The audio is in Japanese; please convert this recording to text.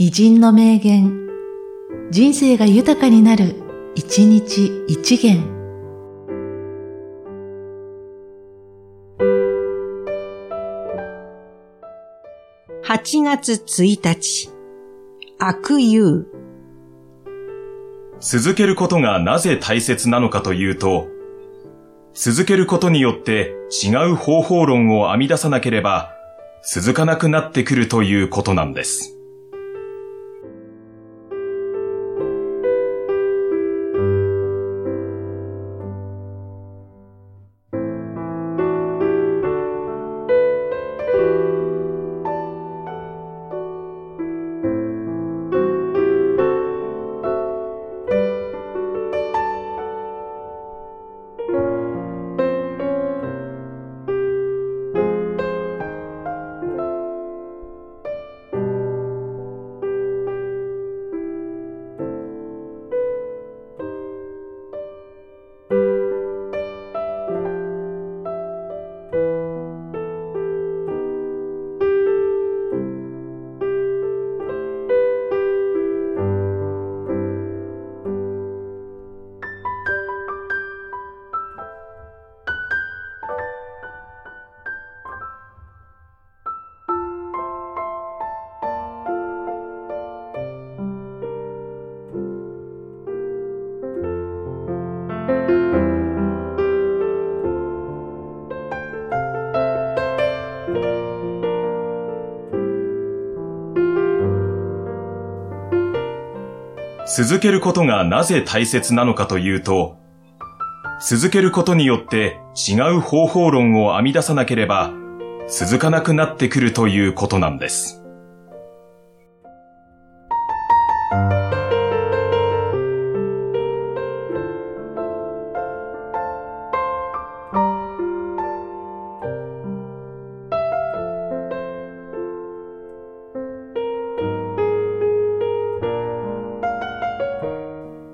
偉人の名言、人生が豊かになる、一日一元。8月1日、悪友。続けることがなぜ大切なのかというと、続けることによって違う方法論を編み出さなければ続かなくなってくるということなんです。続けることがなぜ大切なのかというと、続けることによって違う方法論を編み出さなければ続かなくなってくるということなんです。